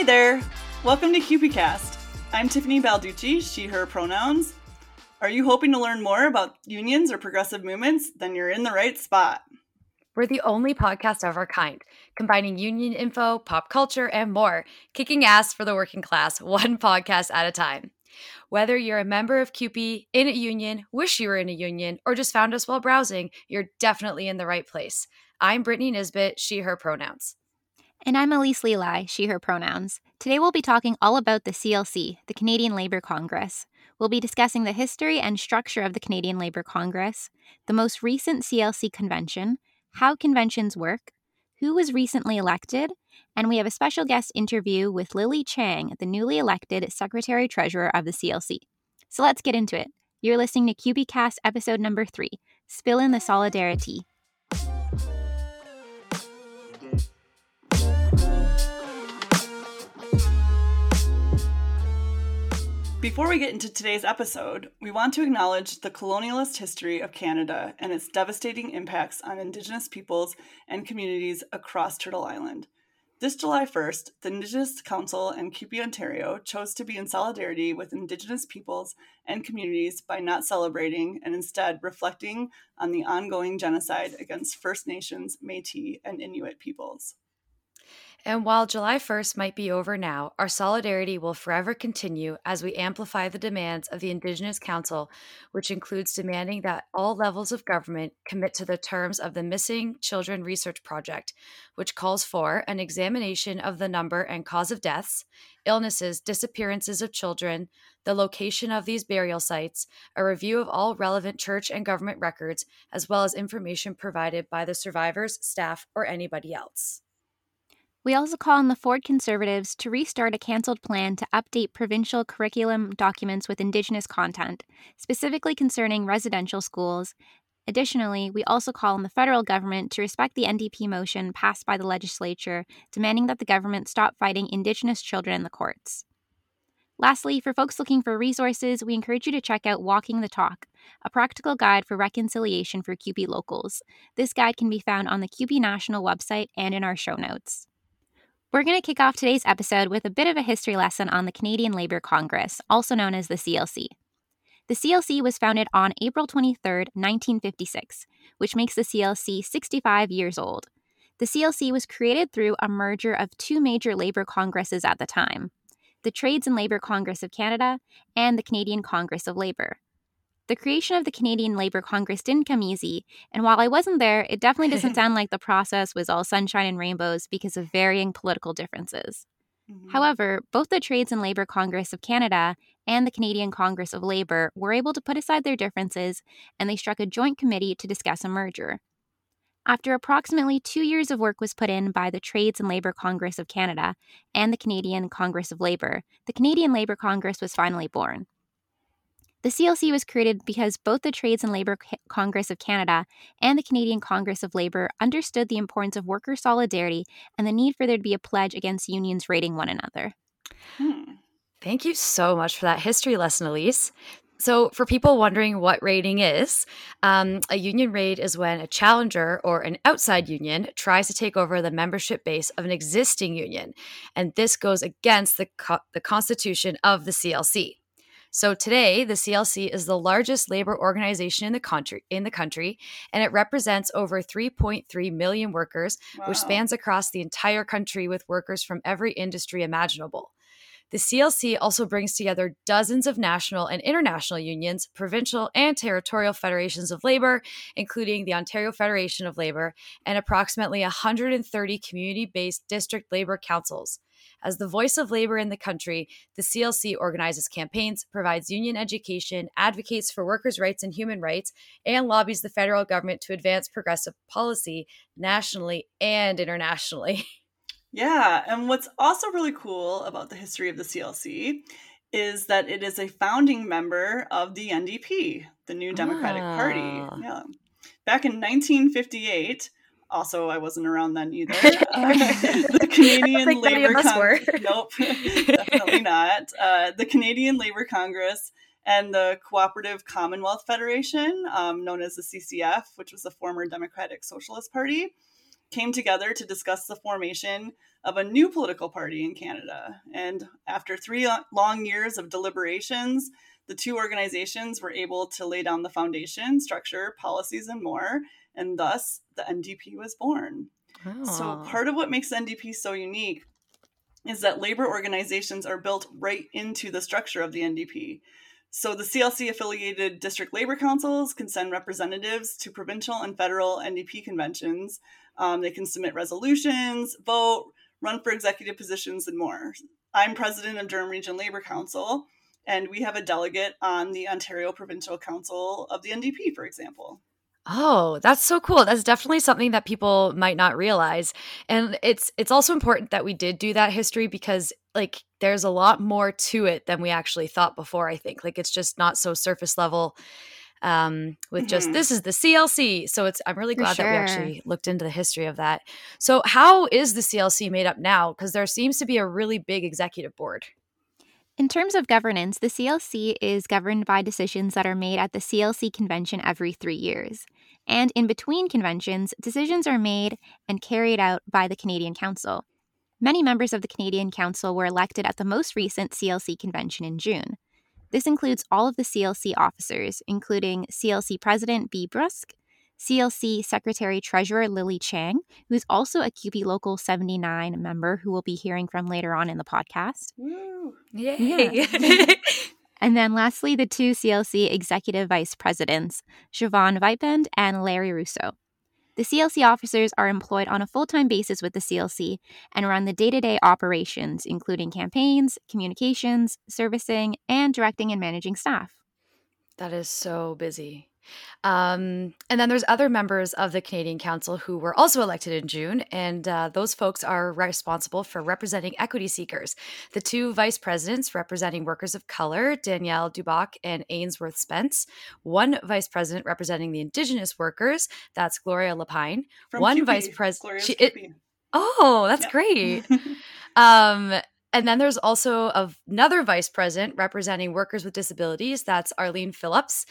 Hey there! Welcome to CUPEcast. I'm Tiffany Balducci, she, her pronouns. Are you hoping to learn more about unions or progressive movements? Then you're in the right spot. We're the only podcast of our kind, combining union info, pop culture, and more, kicking ass for the working class, one podcast at a time. Whether you're a member of CUPE, in a union, wish you were in a union, or just found us while browsing, you're definitely in the right place. I'm Brittany Nisbet, she, her pronouns. And I'm Elise Levi, she, her pronouns. Today we'll be talking all about the CLC, the Canadian Labour Congress. We'll be discussing the history and structure of the Canadian Labour Congress, the most recent CLC convention, how conventions work, who was recently elected, and we have a special guest interview with Lily Chang, the newly elected Secretary Treasurer of the CLC. So let's get into it. You're listening to CUPEcast episode number three Spill in the Solidarity. Before we get into today's episode, we want to acknowledge the colonialist history of Canada and its devastating impacts on Indigenous peoples and communities across Turtle Island. This July 1st, the Indigenous Council and CUPE Ontario chose to be in solidarity with Indigenous peoples and communities by not celebrating and instead reflecting on the ongoing genocide against First Nations, Metis, and Inuit peoples. And while July 1st might be over now, our solidarity will forever continue as we amplify the demands of the Indigenous Council, which includes demanding that all levels of government commit to the terms of the Missing Children Research Project, which calls for an examination of the number and cause of deaths, illnesses, disappearances of children, the location of these burial sites, a review of all relevant church and government records, as well as information provided by the survivors, staff, or anybody else. We also call on the Ford Conservatives to restart a cancelled plan to update provincial curriculum documents with Indigenous content, specifically concerning residential schools. Additionally, we also call on the federal government to respect the NDP motion passed by the legislature demanding that the government stop fighting Indigenous children in the courts. Lastly, for folks looking for resources, we encourage you to check out Walking the Talk, a practical guide for reconciliation for CUPE locals. This guide can be found on the CUPE National website and in our show notes. We're going to kick off today's episode with a bit of a history lesson on the Canadian Labour Congress, also known as the CLC. The CLC was founded on April 23, 1956, which makes the CLC 65 years old. The CLC was created through a merger of two major labour congresses at the time the Trades and Labour Congress of Canada and the Canadian Congress of Labour. The creation of the Canadian Labour Congress didn't come easy, and while I wasn't there, it definitely doesn't sound like the process was all sunshine and rainbows because of varying political differences. Mm-hmm. However, both the Trades and Labour Congress of Canada and the Canadian Congress of Labour were able to put aside their differences and they struck a joint committee to discuss a merger. After approximately two years of work was put in by the Trades and Labour Congress of Canada and the Canadian Congress of Labour, the Canadian Labour Congress was finally born. The CLC was created because both the Trades and Labour Congress of Canada and the Canadian Congress of Labour understood the importance of worker solidarity and the need for there to be a pledge against unions raiding one another. Hmm. Thank you so much for that history lesson, Elise. So, for people wondering what raiding is, um, a union raid is when a challenger or an outside union tries to take over the membership base of an existing union. And this goes against the, co- the constitution of the CLC. So today, the CLC is the largest labor organization in the country, in the country, and it represents over 3.3 million workers, wow. which spans across the entire country with workers from every industry imaginable. The CLC also brings together dozens of national and international unions, provincial and territorial federations of labor, including the Ontario Federation of Labor, and approximately 130 community based district labor councils. As the voice of labor in the country, the CLC organizes campaigns, provides union education, advocates for workers' rights and human rights, and lobbies the federal government to advance progressive policy nationally and internationally. Yeah, and what's also really cool about the history of the CLC is that it is a founding member of the NDP, the New Democratic ah. Party. Yeah. Back in 1958, also I wasn't around then either. Uh, the Canadian Labor Congress. nope, definitely not. Uh, the Canadian Labor Congress and the Cooperative Commonwealth Federation, um, known as the CCF, which was the former Democratic Socialist Party, came together to discuss the formation of a new political party in Canada. And after three long years of deliberations, the two organizations were able to lay down the foundation, structure, policies, and more. And thus, the NDP was born. Oh. So, part of what makes NDP so unique is that labor organizations are built right into the structure of the NDP. So the CLC affiliated district labor councils can send representatives to provincial and federal NDP conventions. Um, they can submit resolutions, vote, run for executive positions, and more. I'm president of Durham Region Labor Council, and we have a delegate on the Ontario Provincial Council of the NDP, for example. Oh, that's so cool. That's definitely something that people might not realize. And it's it's also important that we did do that history because like there's a lot more to it than we actually thought before, I think. Like it's just not so surface level um with just mm-hmm. this is the CLC. So it's I'm really glad sure. that we actually looked into the history of that. So how is the CLC made up now because there seems to be a really big executive board. In terms of governance, the CLC is governed by decisions that are made at the CLC convention every three years. And in between conventions, decisions are made and carried out by the Canadian Council. Many members of the Canadian Council were elected at the most recent CLC convention in June. This includes all of the CLC officers, including CLC President Bea Bruske, CLC Secretary Treasurer Lily Chang, who is also a CUPE Local 79 member who we'll be hearing from later on in the podcast. Woo! Yay! Yeah. and then lastly, the two CLC Executive Vice Presidents, Siobhan Vipond and Larry Rousseau. The CLC officers are employed on a full time basis with the CLC and run the day to day operations, including campaigns, communications, servicing, and directing and managing staff. That is so busy. Um, and then there's other members of the Canadian Council who were also elected in June, and uh, those folks are responsible for representing equity seekers. The two vice presidents representing workers of color, Danielle Duboc and Ainsworth Spence. One vice president representing the Indigenous workers, that's Gloria Lepine. From One CUPE. vice president. Oh, that's great. um, and then there's also another vice president representing workers with disabilities. That's Arlene Phillips.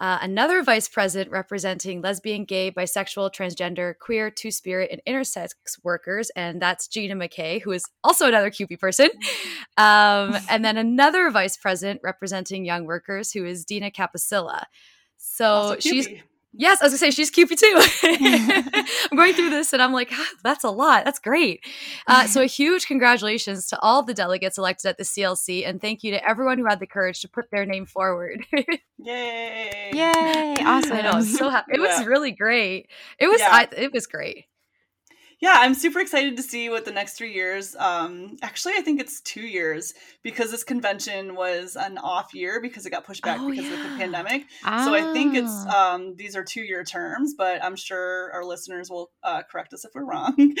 Uh, another vice president representing lesbian, gay, bisexual, transgender, queer, two spirit, and intersex workers. And that's Gina McKay, who is also another CUPE person. Um, and then another vice president representing young workers, who is Dina Capicilla. So she's Yes, I was gonna say she's CUPE too. I'm going through this and I'm like, ah, that's a lot. That's great. Uh, so a huge congratulations to all the delegates elected at the CLC, and thank you to everyone who had the courage to put their name forward. Yay! Yay! Awesome. I know. So happy. It yeah. was really great. It was. Yeah. I, it was great yeah, I'm super excited to see what the next three years. Um, actually, I think it's two years because this convention was an off year because it got pushed back oh, because yeah. of the pandemic. Ah. So I think it's ah. um, these are two year terms, but I'm sure our listeners will uh, correct us if we're wrong. um,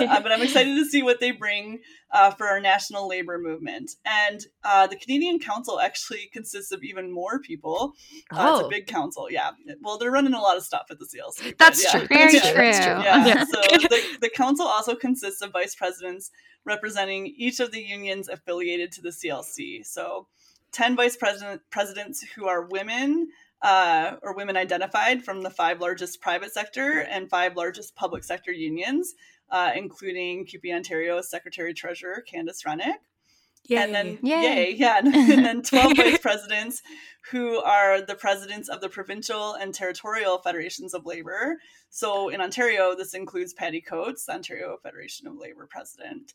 uh, but I'm excited to see what they bring uh, for our national labor movement. And uh, the Canadian Council actually consists of even more people. oh. It's a oh. big council. Yeah. Well, they're running a lot of stuff at the CLC. That's yeah. true. Very true. That's true. Yeah. yeah. so the, the council also consists of vice presidents representing each of the unions affiliated to the CLC. So 10 vice president, presidents who are women uh, or women identified from the five largest private sector and five largest public sector unions, uh, including CUPE Ontario Secretary Treasurer Candace Rennick. Yay. And then, yay, yay yeah. And, then 12 vice presidents who are the presidents of the provincial and territorial federations of labor. So in Ontario, this includes Patty Coates, the Ontario Federation of Labor president.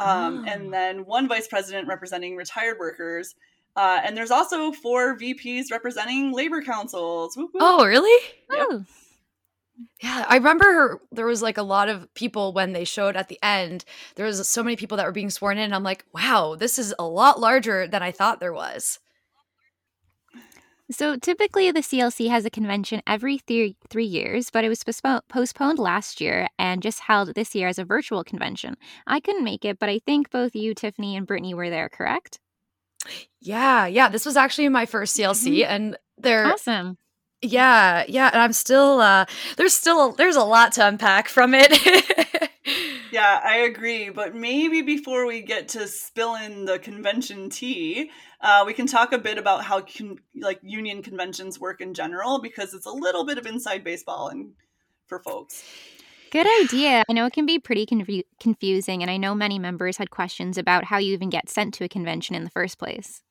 Um, oh. And then one vice president representing retired workers. Uh, and there's also four VPs representing labor councils. Whoop. Oh, really? Yep. Oh. Yeah, I remember there was like a lot of people when they showed at the end. There was so many people that were being sworn in. I'm like, wow, this is a lot larger than I thought there was. So typically, the CLC has a convention every three, three years, but it was postponed last year and just held this year as a virtual convention. I couldn't make it, but I think both you, Tiffany, and Brittany were there, correct? Yeah, yeah. This was actually my first CLC, mm-hmm. and they're awesome. Yeah, yeah, and I'm still uh there's still a, there's a lot to unpack from it. yeah, I agree, but maybe before we get to spilling the convention tea, uh, we can talk a bit about how con- like union conventions work in general because it's a little bit of inside baseball and for folks. Good idea. I know it can be pretty confu- confusing, and I know many members had questions about how you even get sent to a convention in the first place.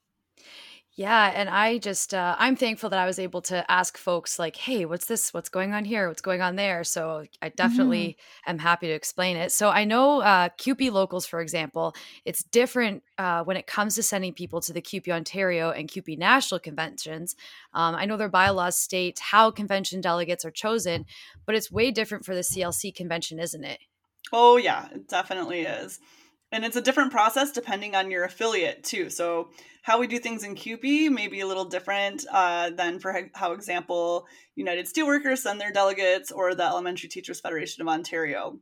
Yeah, and I just uh, I'm thankful that I was able to ask folks like, "Hey, what's this? What's going on here? What's going on there?" So I Mm-hmm. definitely am happy to explain it. So I know uh, CUPE locals, for example, it's different uh, when it comes to sending people to the CUPE Ontario and CUPE national conventions. Um, I know their bylaws state how convention delegates are chosen, but it's way different for the CLC convention, isn't it? Oh, yeah, it definitely is. And it's a different process depending on your affiliate, too. So, how we do things in CUPE may be a little different uh, than for how, example, United Steelworkers send their delegates or the Elementary Teachers Federation of Ontario.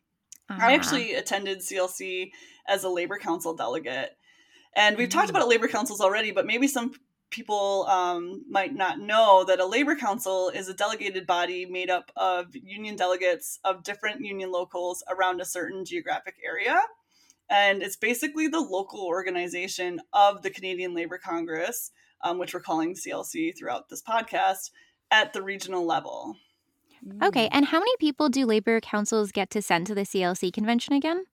I Ah. actually attended CLC as a Labor Council delegate. And we've talked about Labor Councils already, but maybe some people um, might not know that a Labor Council is a delegated body made up of union delegates of different union locals around a certain geographic area. And it's basically the local organization of the Canadian Labor Congress, um, which we're calling CLC throughout this podcast, at the regional level. Okay, and how many people do labor councils get to send to the CLC convention again?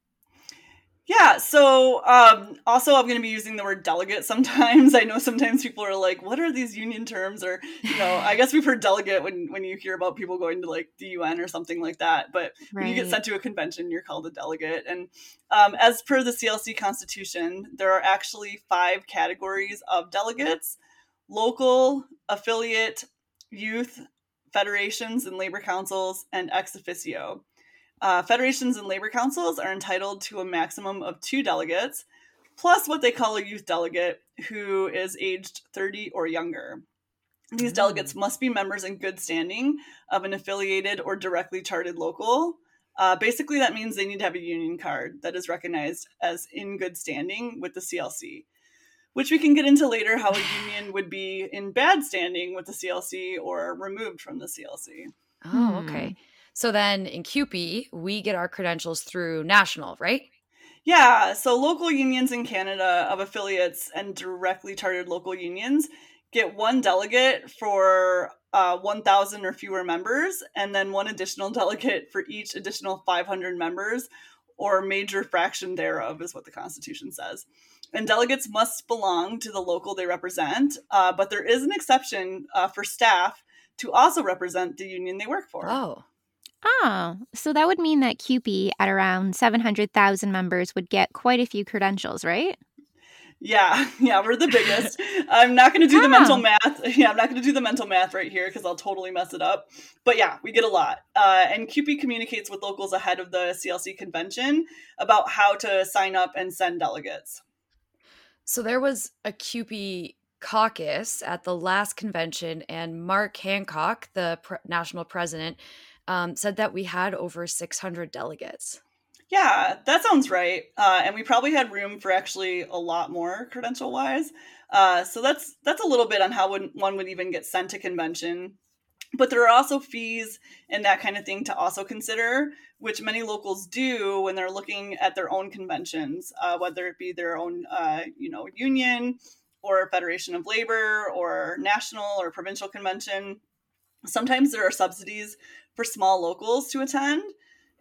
Yeah, so um, also I'm going to be using the word delegate sometimes. I know sometimes people are like, "What are these union terms?" Or you know, I guess we've heard delegate when when you hear about people going to like the UN or something like that. But when you get sent to a convention, you're called a delegate. And um, as per the CLC Constitution, there are actually five categories of delegates: local, affiliate, youth, federations and labor councils, and ex officio. Uh, federations and labor councils are entitled to a maximum of two delegates, plus what they call a youth delegate, who is aged 30 or younger. These Mm. delegates must be members in good standing of an affiliated or directly chartered local. Uh, basically, that means they need to have a union card that is recognized as in good standing with the CLC, which we can get into later how a union would be in bad standing with the CLC or removed from the CLC. Oh, Hmm. okay. So then in CUPE, we get our credentials through national, right? Yeah, so local unions in Canada of affiliates and directly chartered local unions get one delegate for uh, 1,000 or fewer members, and then one additional delegate for each additional 500 members, or major fraction thereof, is what the Constitution says. And delegates must belong to the local they represent, uh, but there is an exception uh, for staff to also represent the union they work for. Oh. Oh, so that would mean that CUPE at around 700,000 members would get quite a few credentials, right? Yeah, yeah, we're the biggest. I'm not going to do the Ah. mental math. Yeah, I'm not going to do the mental math right here because I'll totally mess it up. But yeah, we get a lot. Uh, and CUPE communicates with locals ahead of the CLC convention about how to sign up and send delegates. So there was a CUPE caucus at the last convention, and Mark Hancock, the pre- national president, um, said that we had over 600 delegates. Yeah, that sounds right. Uh, and we probably had room for actually a lot more credential wise. Uh, so that's that's a little bit on how one, would even get sent to convention. But there are also fees and that kind of thing to also consider, which many locals do when they're looking at their own conventions, uh, whether it be their own, uh, you know, union or Federation of Labor or national or provincial convention. Sometimes there are subsidies for small locals to attend.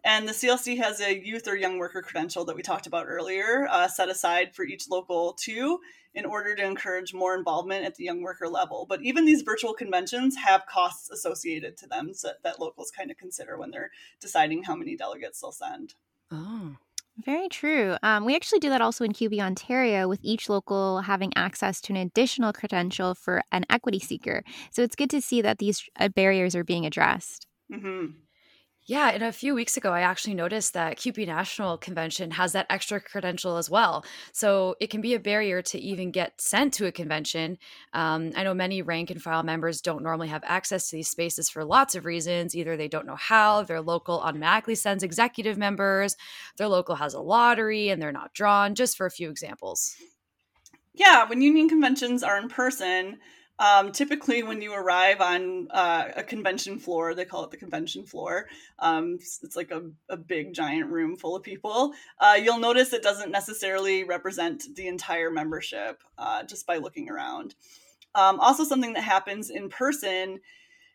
And the CLC has a youth or young worker credential that we talked about earlier, uh, set aside for each local too, in order to encourage more involvement at the young worker level. But even these virtual conventions have costs associated to them so that locals kind of consider when they're deciding how many delegates they'll send. Oh. Very true. Um, we actually do that also in CUPE Ontario, with each local having access to an additional credential for an equity seeker. So it's good to see that these uh, barriers are being addressed. Hmm Yeah, and a few weeks ago, I actually noticed that CUPE National Convention has that extra credential as well. So it can be a barrier to even get sent to a convention. Um, I know many rank and file members don't normally have access to these spaces for lots of reasons. Either they don't know how, their local automatically sends executive members, their local has a lottery and they're not drawn, just for a few examples. Yeah, when union conventions are in person, um, typically when you arrive on uh, a convention floor, they call it the convention floor. Um, it's, like a, a big giant room full of people. Uh, you'll notice it doesn't necessarily represent the entire membership uh, just by looking around. Um, also, something that happens in person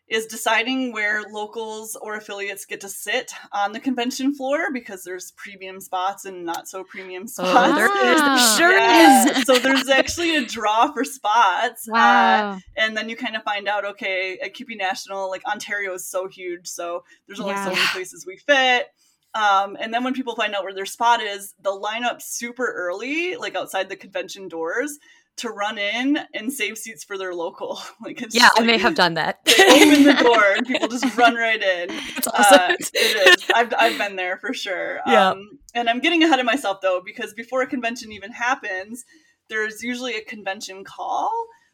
is deciding where locals or affiliates get to sit on the convention floor because there's premium spots and not so premium oh, spots. Oh, there is. There sure yeah. is. so there's actually a draw for spots. Uh, wow. Uh, and then you kind of find out, okay, at CUPE National, like Ontario is so huge, so there's only yeah. so many places we fit. Um, and then when people find out where their spot is, they'll line up super early, like outside the convention doors, to run in and save seats for their local. Like yeah, I may have done that. open the door and people just run right in. It's awesome. Uh, it is. I've I've been there for sure. Yeah. Um, and I'm getting ahead of myself though because before a convention even happens, there's usually a convention call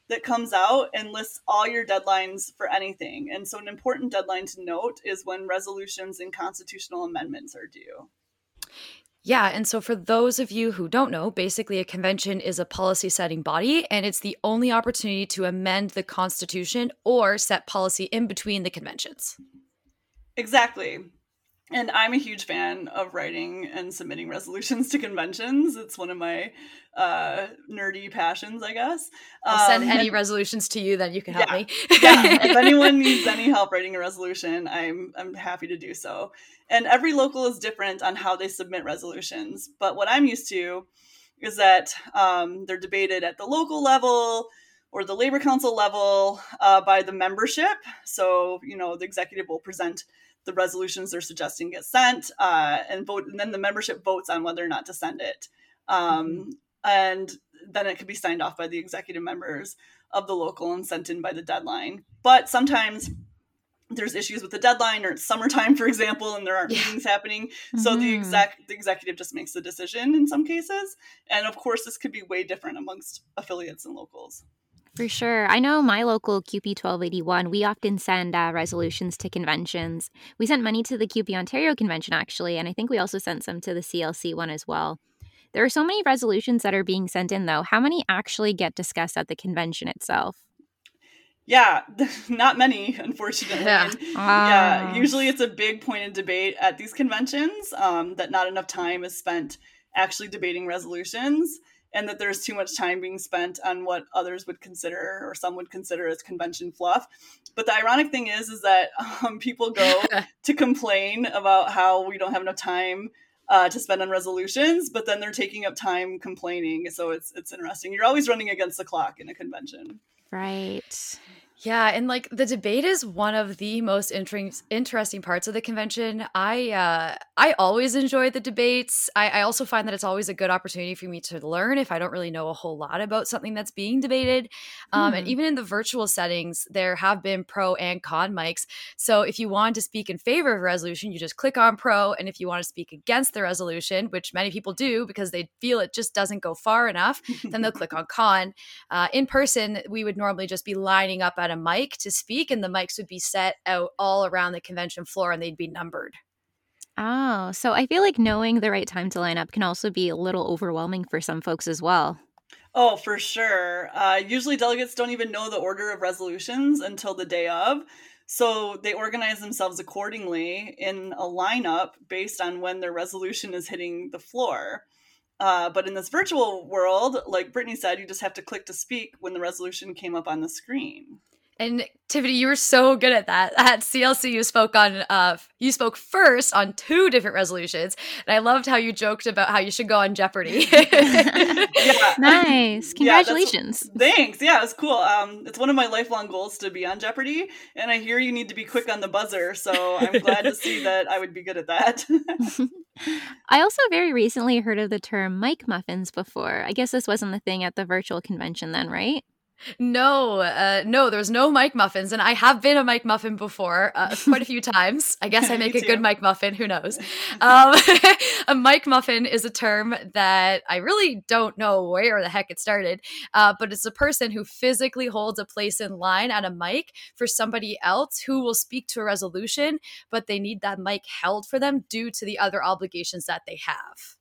that comes out and lists all your deadlines for anything. And so an important deadline to note is when resolutions and constitutional amendments are due. Yeah. And so, for those of you who don't know, basically a convention is a policy setting body, and it's the only opportunity to amend the Constitution or set policy in between the conventions. Exactly. And I'm a huge fan of writing and submitting resolutions to conventions. It's one of my uh, nerdy passions, I guess. I'll send um, any resolutions to you, then you can help yeah, me. yeah. If anyone needs any help writing a resolution, I'm I'm happy to do so. And every local is different on how they submit resolutions. But what I'm used to is that um, they're debated at the local level or the labor council level uh, by the membership. So you know the executive will present the resolutions they're suggesting get sent uh, and vote and then the membership votes on whether or not to send it um, mm-hmm. and then it could be signed off by the executive members of the local and sent in by the deadline but sometimes there's issues with the deadline or it's summertime for example and there aren't yeah. meetings happening mm-hmm. so the mm-hmm. exec the executive just makes the decision in some cases and of course this could be way different amongst affiliates and locals for sure. I know my local CUPE 1281, we often send uh, resolutions to conventions. We sent money to the CUPE Ontario convention, actually, and I think we also sent some to the CLC one as well. There are so many resolutions that are being sent in, though. How many actually get discussed at the convention itself? Yeah, not many, unfortunately. Yeah. yeah. Usually it's a big point of debate at these conventions um, that not enough time is spent actually debating resolutions and that there's too much time being spent on what others would consider or some would consider as convention fluff. But the ironic thing is, is that um, people go to complain about how we don't have enough time uh, to spend on resolutions, but then they're taking up time complaining. So it's it's interesting. You're always running against the clock in a convention. Right. Yeah, and like the debate is one of the most inter- interesting parts of the convention. I uh, I always enjoy the debates. I, I, also find that it's always a good opportunity for me to learn if I don't really know a whole lot about something that's being debated. Um, And hmm. even in the virtual settings, there have been pro and con mics. So if you want to speak in favor of a resolution, you just click on pro, and if you want to speak against the resolution, which many people do because they feel it just doesn't go far enough, then they'll click on con. Uh, in person, we would normally just be lining up at a mic to speak, and the mics would be set out all around the convention floor and they'd be numbered. Oh, so I feel like knowing the right time to line up can also be a little overwhelming for some folks as well. Oh, for sure. Uh, usually, delegates don't even know the order of resolutions until the day of. So they organize themselves accordingly in a lineup based on when their resolution is hitting the floor. Uh, but in this virtual world, like Brittany said, you just have to click to speak when the resolution came up on the screen. And Tiffany, you were so good at that. At CLC, you spoke on uh, you spoke first on two different resolutions, and I loved how you joked about how you should go on Jeopardy. yeah. Nice, congratulations! Yeah, thanks. Yeah, it's cool. Um, it's one of my lifelong goals to be on Jeopardy, and I hear you need to be quick on the buzzer. So I'm glad to see that I would be good at that. I also very recently heard of the term mic muffins before. I guess this wasn't the thing at the virtual convention then, right? No, uh, no, there's no mic muffins, and I have been a mic muffin before, uh, quite a few times. I guess I make a good mic muffin. Who knows? Um, a mic muffin is a term that I really don't know where the heck it started, uh, but it's a person who physically holds a place in line at a mic for somebody else who will speak to a resolution, but they need that mic held for them due to the other obligations that they have.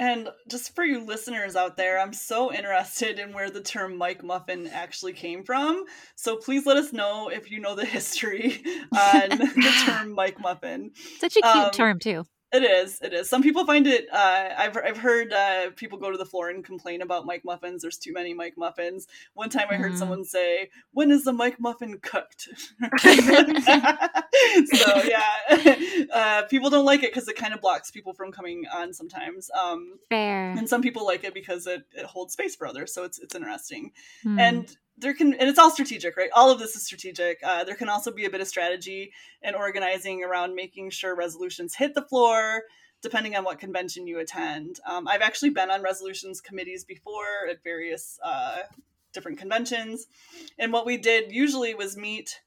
And just for you listeners out there, I'm so interested in where the term mic muffin actually came from. So please let us know if you know the history on the term mic muffin. Such a cute um, term, too. It is. It is. Some people find it. Uh, I've I've heard uh, people go to the floor and complain about mic muffins. There's too many mic muffins. One time I heard mm. someone say, "When is the mic muffin cooked?" so yeah, uh, people don't like it because it kind of blocks people from coming on sometimes. Um, Fair. And some people like it because it, it holds space for others. So it's it's interesting. Mm. And there can and it's all strategic right? All of this is strategic. Uh, there can also be a bit of strategy and organizing around making sure resolutions hit the floor depending on what convention you attend. Um, i've actually been on resolutions committees before at various uh, different conventions. And what we did usually was meet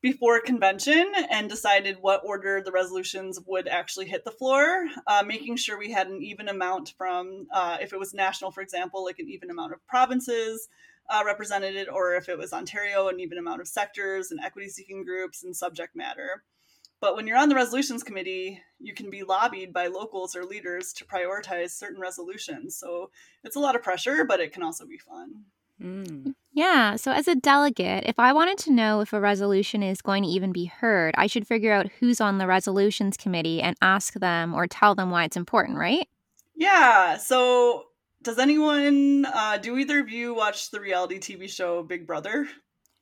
before convention and decided what order the resolutions would actually hit the floor, uh, making sure we had an even amount from, uh, if it was national, for example, like an even amount of provinces, uh, represented, or if it was Ontario, an even amount of sectors and equity seeking groups and subject matter. But when you're on the resolutions committee, you can be lobbied by locals or leaders to prioritize certain resolutions. So it's a lot of pressure, but it can also be fun. Mm. Yeah. So, as a delegate, if I wanted to know if a resolution is going to even be heard, I should figure out who's on the resolutions committee and ask them or tell them why it's important, right? Yeah. So, does anyone uh, do either of you watch the reality TV show Big Brother?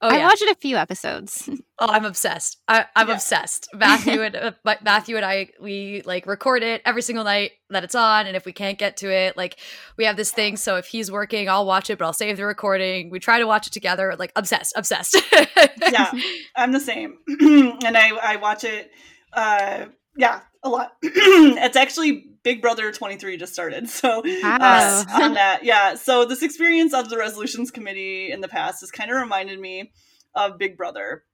Oh, I watched it a few episodes. oh, I'm obsessed. I, am yeah. obsessed. Matthew and uh, Matthew and I, we like record it every single night that it's on, and if we can't get to it, like we have this thing. So if he's working, I'll watch it, but I'll save the recording. We try to watch it together. Like obsessed, obsessed. yeah, I'm the same, and I I watch it. Uh, yeah, a lot. it's actually Big Brother 23 just started. So uh, on that, yeah. So this experience of the resolutions committee in the past has kind of reminded me of Big Brother.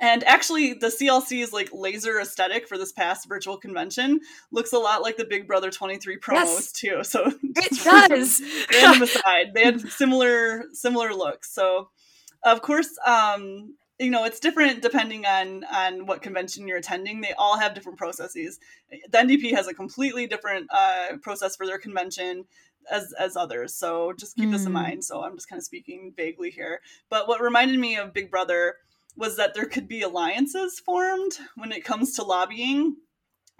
And actually, the CLC's like laser aesthetic for this past virtual convention looks a lot like the Big Brother 23 promos yes, too. So it does. random aside, they had similar similar looks. So of course, um, you know it's different depending on on what convention you're attending they all have different processes the ndp has a completely different uh, process for their convention as as others so just keep mm. this in hmm. mind so i'm just kind of speaking vaguely here but what reminded me of big brother was that there could be alliances formed when it comes to lobbying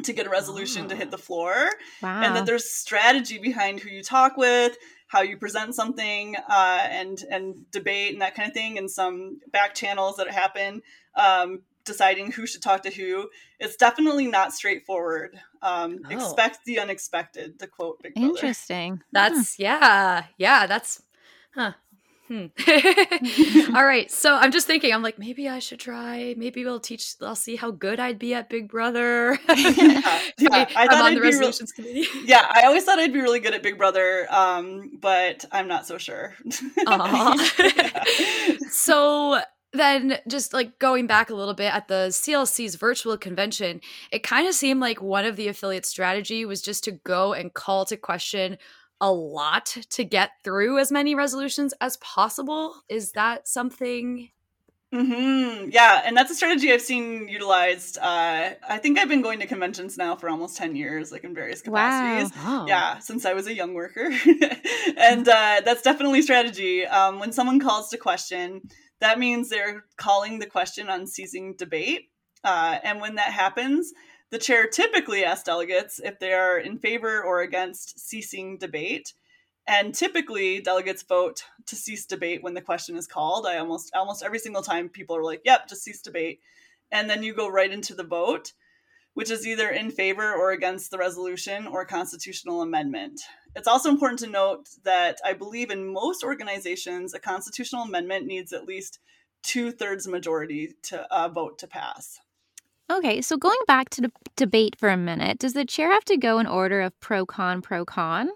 to get a resolution oh. to hit the floor wow. and that there's strategy behind who you talk with how you present something uh, and and debate and that kind of thing and some back channels that happen um, deciding who should talk to who it's definitely not straightforward um, oh. expect the unexpected to quote big Brother. interesting that's hmm. yeah yeah that's huh Hmm. All right. So I'm just thinking, I'm like, maybe I should try. Maybe we'll teach, I'll see how good I'd be at Big Brother. yeah, yeah. I thought on I'd the resolutions re- committee. Yeah, I always thought I'd be really good at Big Brother, um, but I'm not so sure. so then just like going back a little bit at the CLC's virtual convention, it kind of seemed like one of the affiliate strategy was just to go and call to question a lot to get through as many resolutions as possible. Is that something? Mm-hmm. Yeah, and that's a strategy I've seen utilized. Uh, I think I've been going to conventions now for almost ten years, like in various capacities. Wow. Oh. Yeah, since I was a young worker, and uh, that's definitely strategy. Um, when someone calls to question, that means they're calling the question on seizing debate, uh, and when that happens, the chair typically asks delegates if they are in favor or against ceasing debate. And typically delegates vote to cease debate when the question is called. I almost almost every single time people are like, "Yep, just cease debate." And then you go right into the vote, which is either in favor or against the resolution or constitutional amendment. It's also important to note that I believe in most organizations, a constitutional amendment needs at least two thirds majority to uh, vote to pass. Okay, so going back to the debate for a minute, does the chair have to go in order of pro con pro con?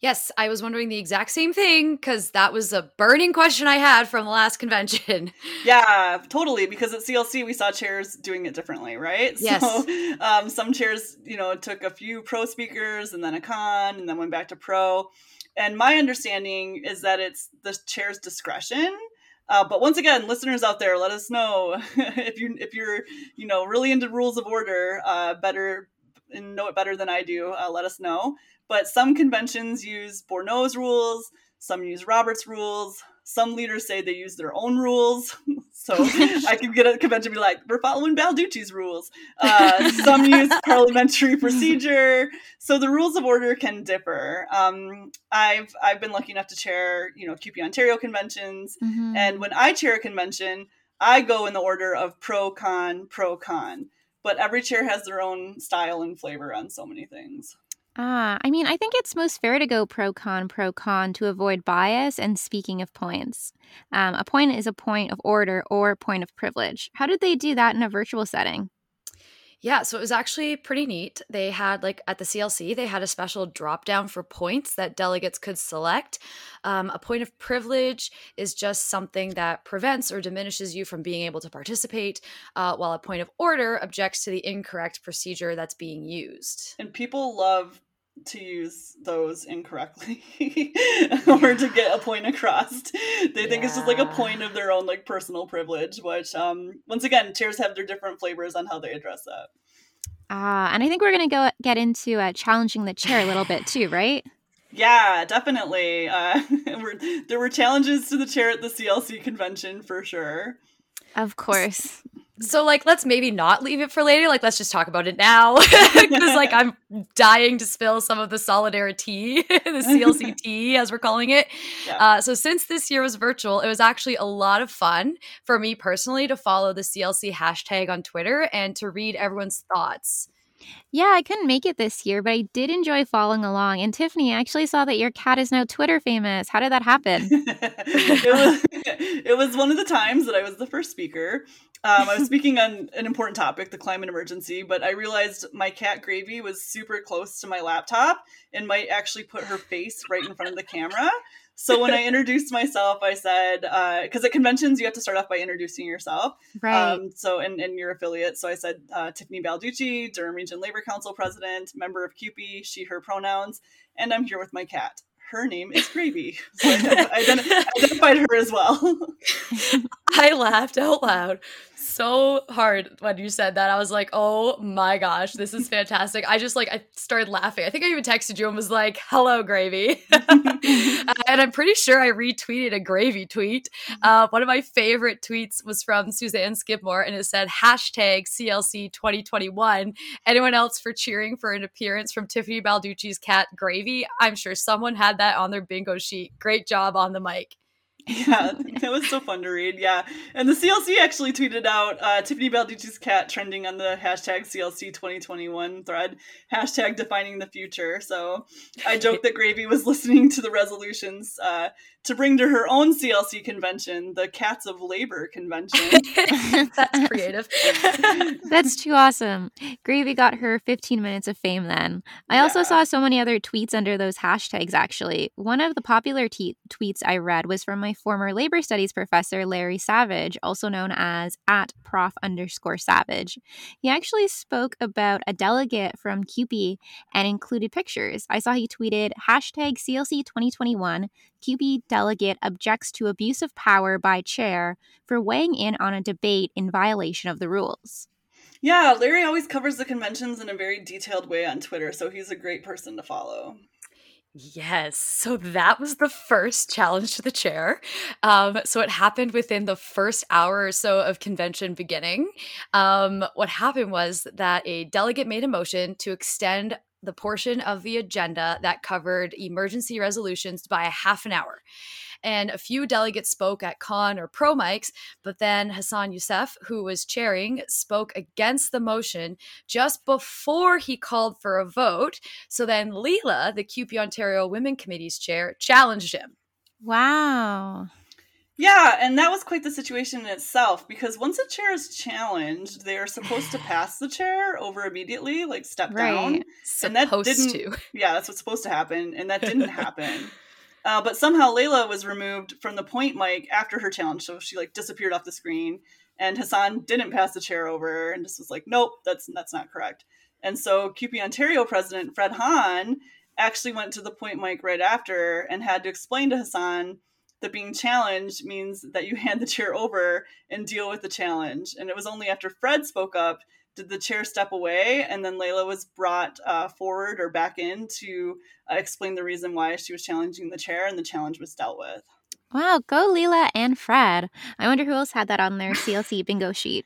Yes, I was wondering the exact same thing because that was a burning question I had from the last convention. Yeah, totally. Because at CLC we saw chairs doing it differently, right? Yes. So um, some chairs, you know, took a few pro speakers and then a con, and then went back to pro. And my understanding is that it's the chair's discretion uh, but once again, listeners out there, let us know if you if you're you know really into rules of order, uh, better and know it better than I do. Uh, let us know. But some conventions use Bourinot's rules, some use Robert's rules, Some leaders say they use their own rules. so I could get a convention and be like, we're following Balducci's rules. Uh, some use parliamentary procedure. So the rules of order can differ. Um, I've I've been lucky enough to chair, you know, CUPE Ontario conventions. Mm-hmm. And when I chair a convention, I go in the order of pro con, pro con. But every chair has their own style and flavor on so many things. Ah, I mean, I think it's most fair to go pro con, pro con to avoid bias and speaking of points. Um, a point is a point of order or point of privilege. How did they do that in a virtual setting? Yeah, so it was actually pretty neat. They had, like, at the CLC, they had a special drop down for points that delegates could select. Um, a point of privilege is just something that prevents or diminishes you from being able to participate, uh, while a point of order objects to the incorrect procedure that's being used. And people love to use those incorrectly or to get a point across. They think yeah. it's just like a point of their own like personal privilege, which um once again, chairs have their different flavors on how they address that. Ah, uh, and I think we're going to go get into uh, challenging the chair a little bit too, right? Yeah, definitely. Uh, there were challenges to the chair at the CLC convention for sure. Of course. So like let's maybe not leave it for later. Like let's just talk about it now. Because like I'm dying to spill some of the solidarity, the CLC tea as we're calling it. Yeah. Uh, so since this year was virtual, it was actually a lot of fun for me personally to follow the CLC hashtag on Twitter and to read everyone's thoughts. Yeah, I couldn't make it this year, but I did enjoy following along. And Tiffany, I actually saw that your cat is now Twitter famous. How did that happen? it, was, it was one of the times that I was the first speaker. Um, I was speaking on an important topic, the climate emergency, but I realized my cat Gravy was super close to my laptop and might actually put her face right in front of the camera. So when I introduced myself, I said, because uh, at conventions you have to start off by introducing yourself. Right. Um, so and, and your affiliate. So I said uh, Tiffany Balducci, Durham Region Labor Council President, member of CUPE, she, her pronouns, and I'm here with my cat. Her name is Gravy. So I identified her as well. I laughed out loud so hard when you said that. I was like, oh my gosh, this is fantastic. I just like, I started laughing. I think I even texted you and was like, hello, gravy. and I'm pretty sure I retweeted a gravy tweet. Mm-hmm. Uh, one of my favorite tweets was from Suzanne Skidmore and it said hashtag CLC 2021. Anyone else for cheering for an appearance from Tiffany Balducci's cat, Gravy? I'm sure someone had that on their bingo sheet. Great job on the mic. Yeah, it was so fun to read. Yeah. And the CLC actually tweeted out uh, Tiffany Balducci's cat trending on the hashtag CLC 2021 thread, hashtag defining the future. So I joked that Gravy was listening to the resolutions uh, to bring to her own CLC convention, the Cats of Labor convention. That's creative. That's too awesome. Gravy got her 15 minutes of fame then. I yeah. also saw so many other tweets under those hashtags, actually. One of the popular te- tweets I read was from my former labor studies professor, Larry Savage, also known as at prof underscore savage. He actually spoke about a delegate from CUPE and included pictures. I saw he tweeted hashtag CLC 2021 CUPE delegate objects to abuse of power by chair for weighing in on a debate in violation of the rules. Yeah, Larry always covers the conventions in a very detailed way on Twitter, so he's a great person to follow. Yes. So that was the first challenge to the chair. Um, so it happened within the first hour or so of convention beginning. Um, what happened was that a delegate made a motion to extend the portion of the agenda that covered emergency resolutions by a half an hour. And a few delegates spoke at con or pro mics, but then Hassan Yussuff, who was chairing, spoke against the motion just before he called for a vote. So then Leela, the CUPE Ontario Women Committee's chair, challenged him. Wow. Yeah, and that was quite the situation in itself because once a chair is challenged, they are supposed to pass the chair over immediately, like step right. down. Supposed and that didn't. To. Yeah, that's what's supposed to happen, and that didn't happen. Uh, but somehow Layla was removed from the point mic after her challenge, so she like disappeared off the screen. And Hassan didn't pass the chair over, and just was like, "Nope, that's that's not correct." And so CUPE Ontario president Fred Hahn actually went to the point mic right after and had to explain to Hassan that being challenged means that you hand the chair over and deal with the challenge. And it was only after Fred spoke up did the chair step away, and then Layla was brought uh, forward or back in to uh, explain the reason why she was challenging the chair, and the challenge was dealt with. Wow, go Leela and Fred. I wonder who else had that on their CLC bingo sheet.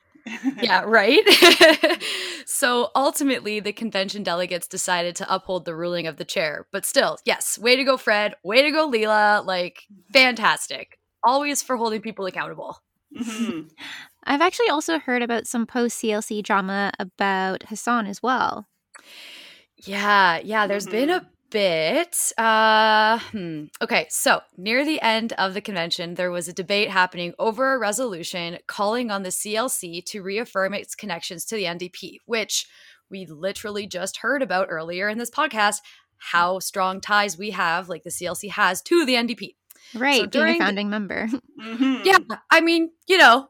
Yeah, right? so ultimately, the convention delegates decided to uphold the ruling of the chair. But still, yes, way to go, Fred. Way to go, Leela. Like, fantastic. Always for holding people accountable. Mm-hmm. I've actually also heard about some post CLC drama about Hassan as well. Yeah, yeah, There's mm-hmm. been a mm-hmm bit. Uh, hmm. Okay, so near the end of the convention, there was a debate happening over a resolution calling on the CLC to reaffirm its connections to the NDP, which we literally just heard about earlier in this podcast. How strong ties we have, like the CLC has to the NDP. Right, so during being a founding member. Mm-hmm. Yeah, I mean, you know,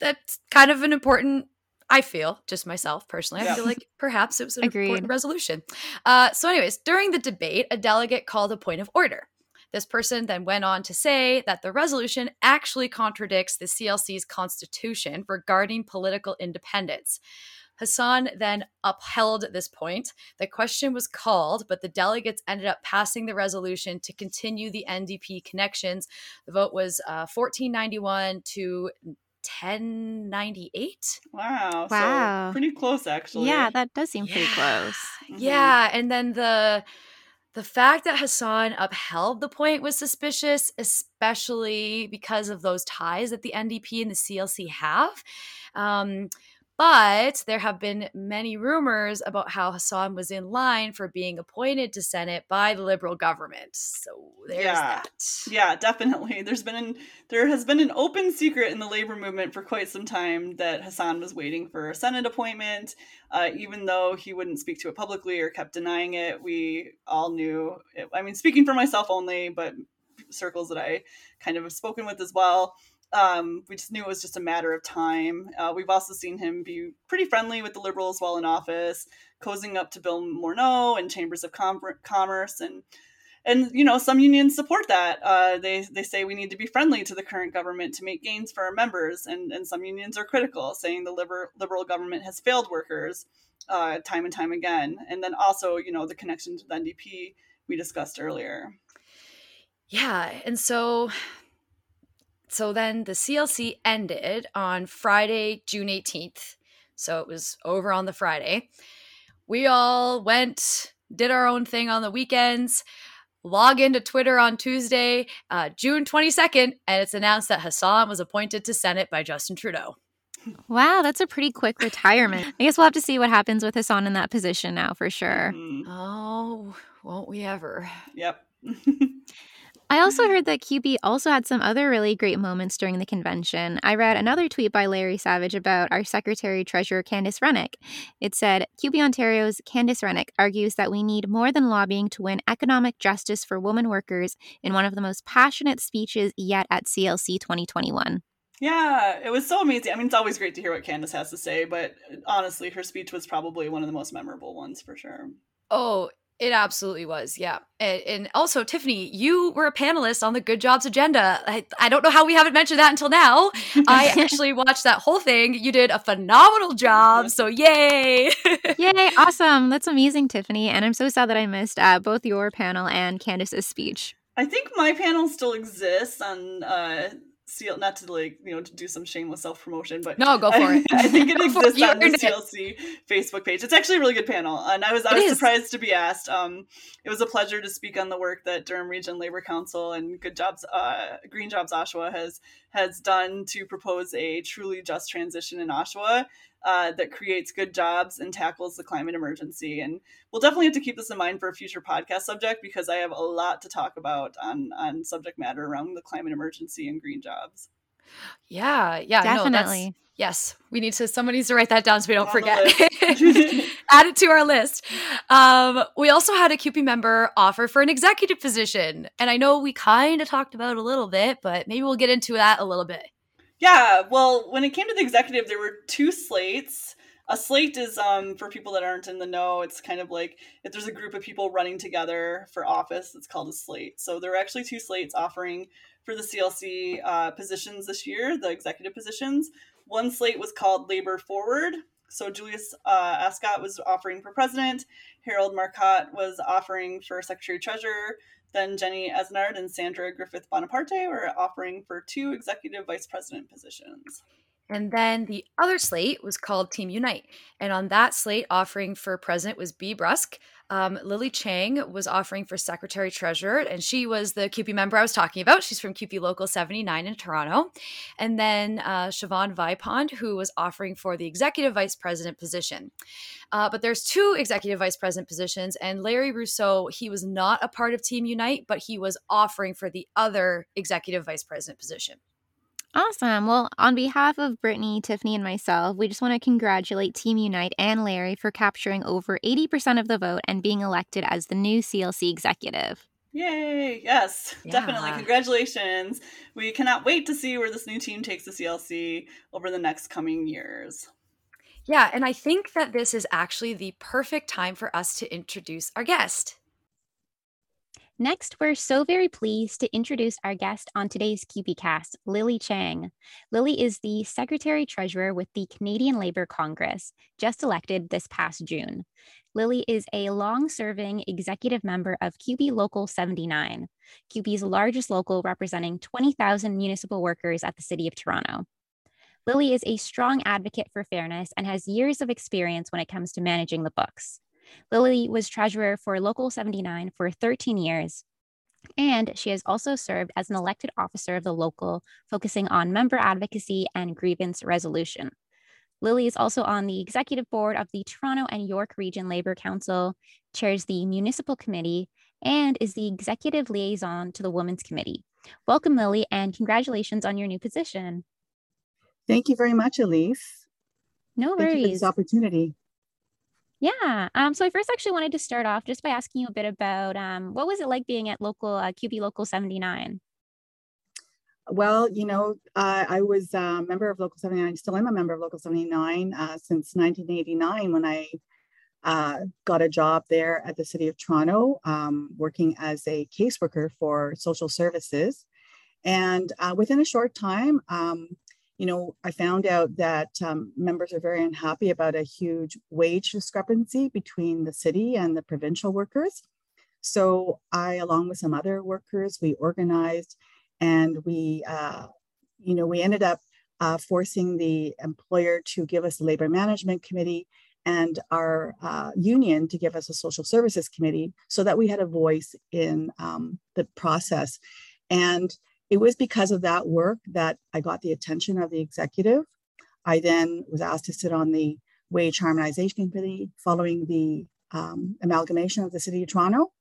that's kind of an important I feel, just myself personally, yeah. I feel like perhaps it was an Agreed. important resolution. Uh, so, anyways, during the debate, a delegate called a point of order. This person then went on to say that the resolution actually contradicts the CLC's constitution regarding political independence. Hassan then upheld this point. The question was called, but the delegates ended up passing the resolution to continue the NDP connections. The vote was uh, 1491 to 1098. Wow. Wow. So pretty close actually. Yeah, that does seem yeah. pretty close. Mm-hmm. Yeah, and then the the fact that Hassan upheld the point was suspicious, especially because of those ties that the NDP and the CLC have. Um, but there have been many rumors about how Hassan was in line for being appointed to Senate by the Liberal government. So there's yeah. that. Yeah, definitely. There's been an, there has been an open secret in the labor movement for quite some time that Hassan was waiting for a Senate appointment. Uh, even though he wouldn't speak to it publicly or kept denying it, we all knew. It, I mean, speaking for myself only, but circles that I kind of have spoken with as well um, we just knew it was just a matter of time. Uh, we've also seen him be pretty friendly with the liberals while in office, cozying up to Bill Morneau and chambers of Com- commerce, and and you know some unions support that. Uh, they they say we need to be friendly to the current government to make gains for our members, and and some unions are critical, saying the liberal liberal government has failed workers uh, time and time again. And then also you know the connection to the NDP we discussed earlier. Yeah, and so so then the CLC ended on Friday, June 18th. So it was over on the Friday. We all went, did our own thing on the weekends, log into Twitter on Tuesday, uh, June 22nd, and it's announced that Hassan was appointed to Senate by Justin Trudeau. Wow, that's a pretty quick retirement. I guess we'll have to see what happens with Hassan in that position now for sure. Mm. Oh, won't we ever? Yep. I also mm-hmm. heard that CUPE also had some other really great moments during the convention. I read another tweet by Larry Savage about our Secretary Treasurer Candace Rennick. It said CUPE Ontario's Candace Rennick argues that we need more than lobbying to win economic justice for women workers in one of the most passionate speeches yet at CLC 2021. Yeah, it was so amazing. I mean, it's always great to hear what Candace has to say, but honestly, her speech was probably one of the most memorable ones for sure. Oh, it absolutely was, yeah. And, and, also, Tiffany, you were a panelist on the Good Jobs agenda. I, I don't know how we haven't mentioned that until now. I actually watched that whole thing. You did a phenomenal job, so yay! yay, awesome. That's amazing, Tiffany. And I'm so sad that I missed uh, both your panel and Candace's speech. I think my panel still exists on uh, Not to like you know to do some shameless self promotion, but no, go for I, it. I think it exists on the CLC Facebook page. It's actually a really good panel, and I was I was it surprised is. to be asked. Um, it was a pleasure to speak on the work that Durham Region Labor Council and Good Jobs, uh, Green Jobs Oshawa has has done to propose a truly just transition in Oshawa uh, that creates good jobs and tackles the climate emergency. And we'll definitely have to keep this in mind for a future podcast subject because I have a lot to talk about on on subject matter around the climate emergency and green jobs. Yeah, yeah, definitely. No, yes, we need to. Someone needs to write that down so we don't forget. Add it to our list. Um, we also had a CUPE member offer for an executive position, and I know we kind of talked about a little bit, but maybe we'll get into that a little bit. Yeah, well, when it came to the executive, there were two slates. A slate is um, for people that aren't in the know. It's kind of like if there's a group of people running together for office, it's called a slate. So there are actually two slates offering for the CLC uh, positions this year, the executive positions. One slate was called Labor Forward. So Julius uh, Ascot was offering for president. Harold Marcotte was offering for secretary treasurer. Then Jenny Esnard and Sandra Griffith Bonaparte were offering for two executive vice president positions. And then the other slate was called Team Unite. And on that slate, offering for president was Bea Bruske. Um, Lily Chang was offering for secretary treasurer, and she was the CUPE member I was talking about. She's from CUPE Local 79 in Toronto. And then uh, Siobhan Vipond, who was offering for the executive vice president position. Uh, but there's two executive vice president positions, and Larry Rousseau, he was not a part of Team Unite, but he was offering for the other executive vice president position. Awesome. Well, on behalf of Brittany, Tiffany, and myself, we just want to congratulate Team Unite and Larry for capturing over 80% of the vote and being elected as the new CLC executive. Yay! Yes, yeah. definitely. Congratulations. We cannot wait to see where this new team takes the CLC over the next coming years. Yeah, and I think that this is actually the perfect time for us to introduce our guest. Next, we're so very pleased to introduce our guest on today's CUPEcast, Lily Chang. Lily is the Secretary Treasurer with the Canadian Labour Congress, just elected this past June. Lily is a long serving executive member of CUPE Local 79, CUPE's largest local representing 20,000 municipal workers at the City of Toronto. Lily is a strong advocate for fairness and has years of experience when it comes to managing the books. Lily was treasurer for Local 79 for 13 years. And she has also served as an elected officer of the local, focusing on member advocacy and grievance resolution. Lily is also on the executive board of the Toronto and York Region Labour Council, chairs the municipal committee, and is the executive liaison to the Women's Committee. Welcome, Lily, and congratulations on your new position. Thank you very much, Elise. No worries. Thank you for this opportunity. Yeah. Um, so I first actually wanted to start off just by asking you a bit about um, what was it like being at local uh, CUPE Local 79? Well, you know, uh, I was a member of Local 79, still am a member of Local 79 uh, since 1989 when I uh, got a job there at the City of Toronto, um, working as a caseworker for social services. And uh, within a short time, um, you know, I found out that um, members are very unhappy about a huge wage discrepancy between the city and the provincial workers. So I, along with some other workers, we organized and we, uh, you know, we ended up uh, forcing the employer to give us a labor management committee and our uh, union to give us a social services committee so that we had a voice in um, the process. And it was because of that work that I got the attention of the executive. I then was asked to sit on the wage harmonization committee following the um, amalgamation of the city of Toronto,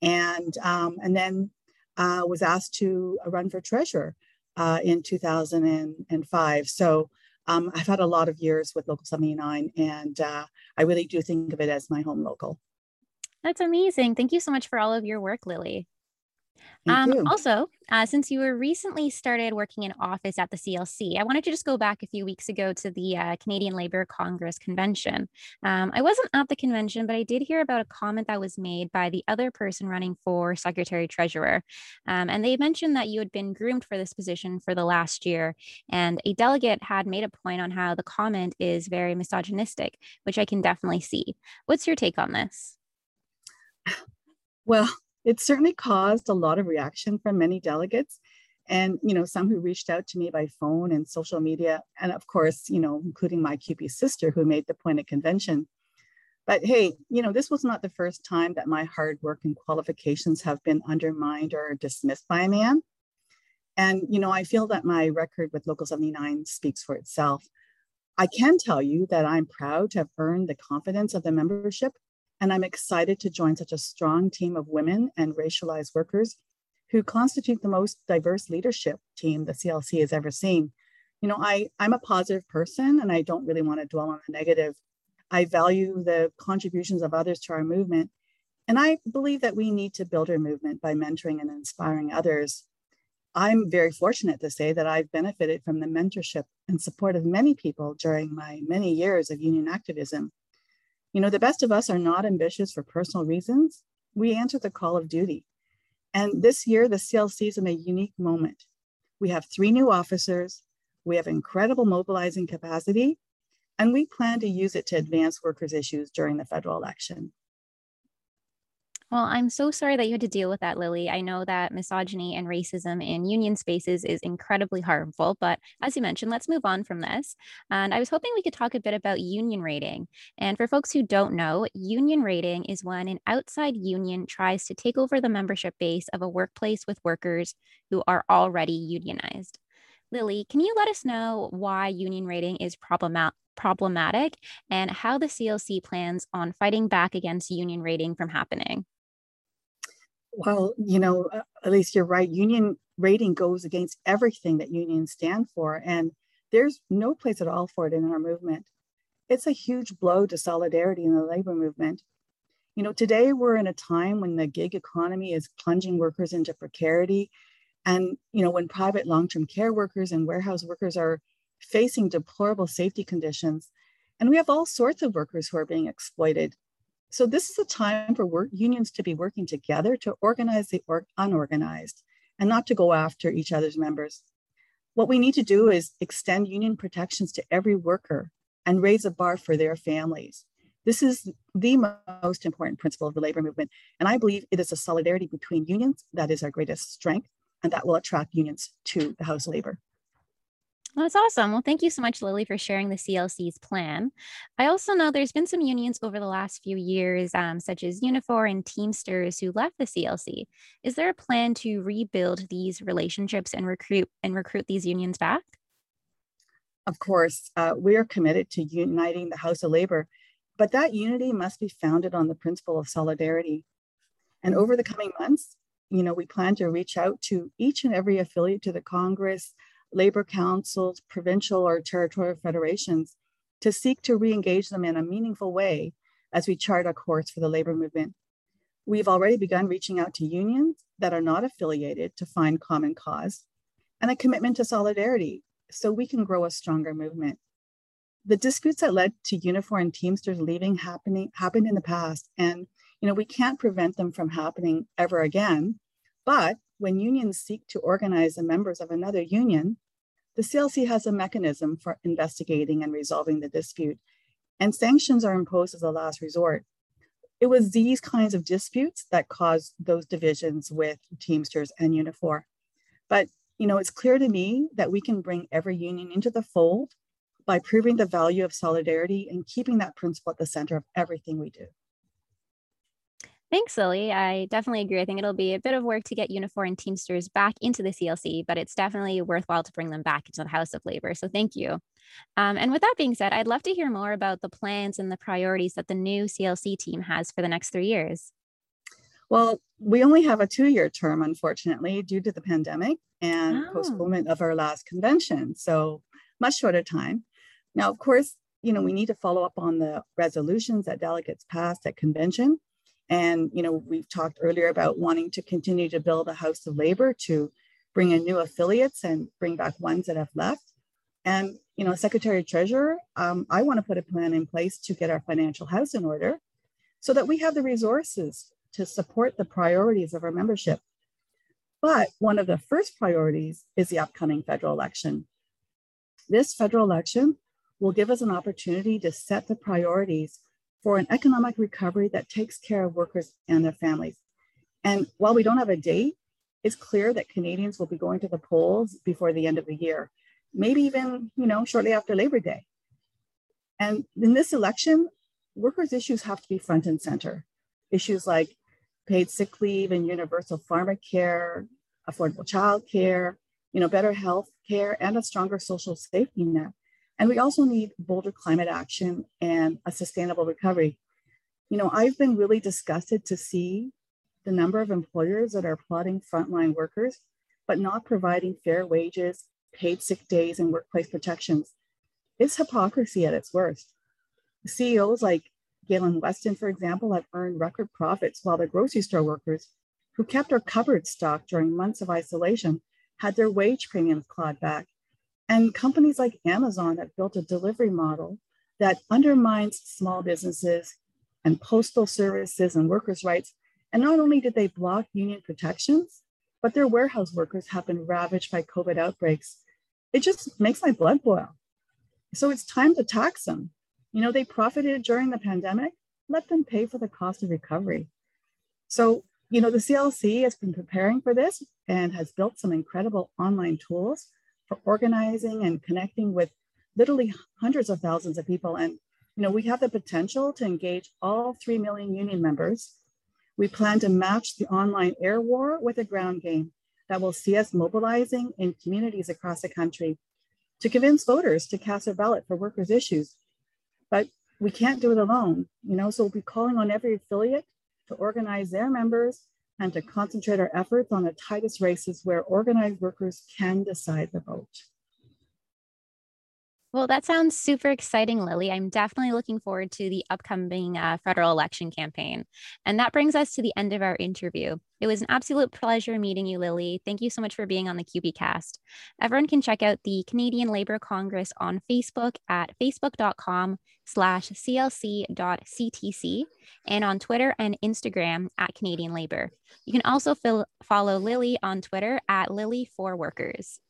and um, and then uh, was asked to run for treasurer uh, in 2005. So um, I've had a lot of years with Local 79, and uh, I really do think of it as my home local. That's amazing. Thank you so much for all of your work, Lily. Um, also, uh, since you were recently started working in office at the CLC, I wanted to just go back a few weeks ago to the uh, Canadian Labour Congress convention. Um, I wasn't at the convention, but I did hear about a comment that was made by the other person running for Secretary Treasurer. Um, and they mentioned that you had been groomed for this position for the last year. And a delegate had made a point on how the comment is very misogynistic, which I can definitely see. What's your take on this? Well, it certainly caused a lot of reaction from many delegates and you know some who reached out to me by phone and social media and of course you know including my CUPE sister who made the point at convention. But hey you know this was not the first time that my hard work and qualifications have been undermined or dismissed by a man. And you know i feel that my record with local 79 speaks for itself. I can tell you that i'm proud to have earned the confidence of the membership and I'm excited to join such a strong team of women and racialized workers who constitute the most diverse leadership team the CLC has ever seen. You know, I, I'm a positive person and I don't really want to dwell on the negative. I value the contributions of others to our movement. And I believe that we need to build our movement by mentoring and inspiring others. I'm very fortunate to say that I've benefited from the mentorship and support of many people during my many years of union activism. You know, the best of us are not ambitious for personal reasons. We answer the call of duty. And this year, the CLC is in a unique moment. We have three new officers, we have incredible mobilizing capacity, and we plan to use it to advance workers' issues during the federal election. Well, I'm so sorry that you had to deal with that, Lily. I know that misogyny and racism in union spaces is incredibly harmful, but as you mentioned, let's move on from this. And I was hoping we could talk a bit about union raiding. And for folks who don't know, union raiding is when an outside union tries to take over the membership base of a workplace with workers who are already unionized. Lily, can you let us know why union raiding is problematic? problematic and how the CLC plans on fighting back against union raiding from happening. Well, you know, Elise you're right. Union raiding goes against everything that unions stand for, and there's no place at all for it in our movement. It's a huge blow to solidarity in the labor movement. You know, today we're in a time when the gig economy is plunging workers into precarity. And, you know, when private long term care workers and warehouse workers are facing deplorable safety conditions, and we have all sorts of workers who are being exploited so this is a time for work unions to be working together to organize the or- unorganized and not to go after each other's members. What we need to do is extend union protections to every worker and raise a bar for their families. This is the most important principle of the labor movement. And I believe it is a solidarity between unions that is our greatest strength, and that will attract unions to the House Labor. That's awesome. Well, thank you so much, Lily, for sharing the CLC's plan. I also know there's been some unions over the last few years, um, such as Unifor and Teamsters, who left the CLC. Is there a plan to rebuild these relationships and recruit and recruit these unions back? Of course, uh, we are committed to uniting the House of Labor, but that unity must be founded on the principle of solidarity. And over the coming months, you know, we plan to reach out to each and every affiliate to the Congress, labor councils, provincial or territorial federations to seek to re engage them in a meaningful way as we chart a course for the labor movement. We've already begun reaching out to unions that are not affiliated to find common cause and a commitment to solidarity so we can grow a stronger movement. The disputes that led to Unifor and Teamsters leaving happening happened in the past, and you know we can't prevent them from happening ever again. But when unions seek to organize the members of another union, the CLC has a mechanism for investigating and resolving the dispute, and sanctions are imposed as a last resort. It was these kinds of disputes that caused those divisions with Teamsters and Unifor. But you know, it's clear to me that we can bring every union into the fold by proving the value of solidarity and keeping that principle at the center of everything we do. Thanks, Lily. I definitely agree. I think it'll be a bit of work to get Unifor and Teamsters back into the CLC, but it's definitely worthwhile to bring them back into the House of Labor. So thank you. Um, and with that being said, I'd love to hear more about the plans and the priorities that the new CLC team has for the next three years. Well, we only have a two year term, unfortunately, due to the pandemic and oh. postponement of our last convention. So much shorter time. Now, of course, you know, we need to follow up on the resolutions that delegates passed at convention and, you know, we've talked earlier about wanting to continue to build a house of labor to bring in new affiliates and bring back ones that have left. And, you know, Secretary Treasurer, um, I want to put a plan in place to get our financial house in order so that we have the resources to support the priorities of our membership. But one of the first priorities is the upcoming federal election. This federal election will give us an opportunity to set the priorities for an economic recovery that takes care of workers and their families. And while we don't have a date, it's clear that Canadians will be going to the polls before the end of the year, maybe even, you know, shortly after Labor Day. And in this election, workers' issues have to be front and center. Issues like paid sick leave and universal pharmacare, affordable child care, you know, better health care, and a stronger social safety net. And we also need bolder climate action and a sustainable recovery. You know, I've been really disgusted to see the number of employers that are applauding frontline workers, but not providing fair wages, paid sick days, and workplace protections. It's hypocrisy at its worst. CEOs like Galen Weston, for example, have earned record profits while the grocery store workers who kept our cupboards stocked during months of isolation had their wage premiums clawed back. And companies like Amazon have built a delivery model that undermines small businesses and postal services and workers' rights. And not only did they block union protections, but their warehouse workers have been ravaged by COVID outbreaks. It just makes my blood boil. So it's time to tax them. You know, they profited during the pandemic, let them pay for the cost of recovery. So, you know, the CLC has been preparing for this and has built some incredible online tools organizing and connecting with literally hundreds of thousands of people. And, you know, we have the potential to engage all 3 million union members. We plan to match the online air war with a ground game that will see us mobilizing in communities across the country to convince voters to cast a ballot for workers' issues. But we can't do it alone, you know, so we'll be calling on every affiliate to organize their members and to concentrate our efforts on the tightest races where organized workers can decide the vote. Well, that sounds super exciting, Lily. I'm definitely looking forward to the upcoming uh, federal election campaign. And that brings us to the end of our interview. It was an absolute pleasure meeting you, Lily. Thank you so much for being on the CUPEcast. Everyone can check out the Canadian Labour Congress on Facebook at facebook.com slash clc.ctc and on Twitter and Instagram at Canadian Labour. You can also follow Lily on Twitter at Lily for Workers.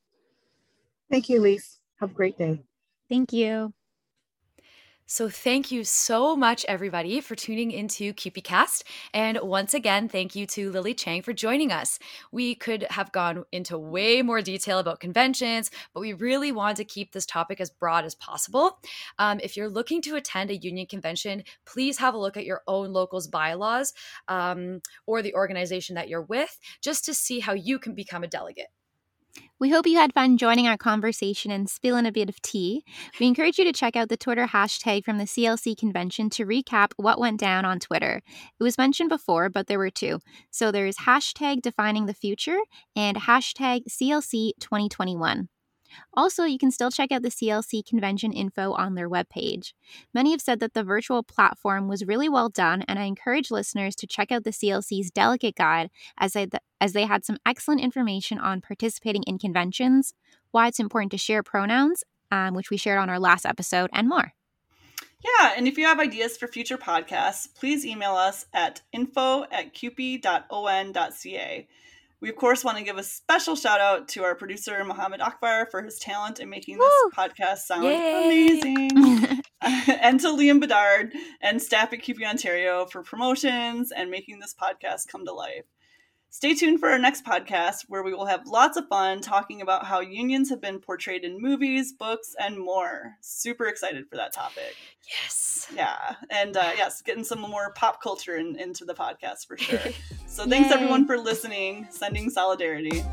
Thank you, Lise. Have a great day. Thank you. So, thank you so much, everybody, for tuning into CUPEcast. And once again, thank you to Lily Chang for joining us. We could have gone into way more detail about conventions, but we really wanted to keep this topic as broad as possible. Um, if you're looking to attend a union convention, please have a look at your own local's bylaws um, or the organization that you're with just to see how you can become a delegate. We hope you had fun joining our conversation and spilling a bit of tea. We encourage you to check out the Twitter hashtag from the CLC convention to recap what went down on Twitter. It was mentioned before, but there were two. So there's hashtag defining the future and hashtag CLC 2021. Also, you can still check out the CLC convention info on their webpage. Many have said that the virtual platform was really well done, and I encourage listeners to check out the CLC's delegate guide as they, as they had some excellent information on participating in conventions, why it's important to share pronouns, um, which we shared on our last episode, and more. Yeah, and if you have ideas for future podcasts, please email us at info at cupe.on.ca. We, of course, want to give a special shout out to our producer, Mohammed Akbar, for his talent in making this podcast sound Yay! amazing. and to Liam Bedard and staff at CUPE Ontario for promotions and making this podcast come to life. Stay tuned for our next podcast where we will have lots of fun talking about how unions have been portrayed in movies, books, and more. Super excited for that topic. Yes. Yeah. And uh, yes, getting some more pop culture in, into the podcast for sure. So thanks Yay. everyone for listening, sending solidarity.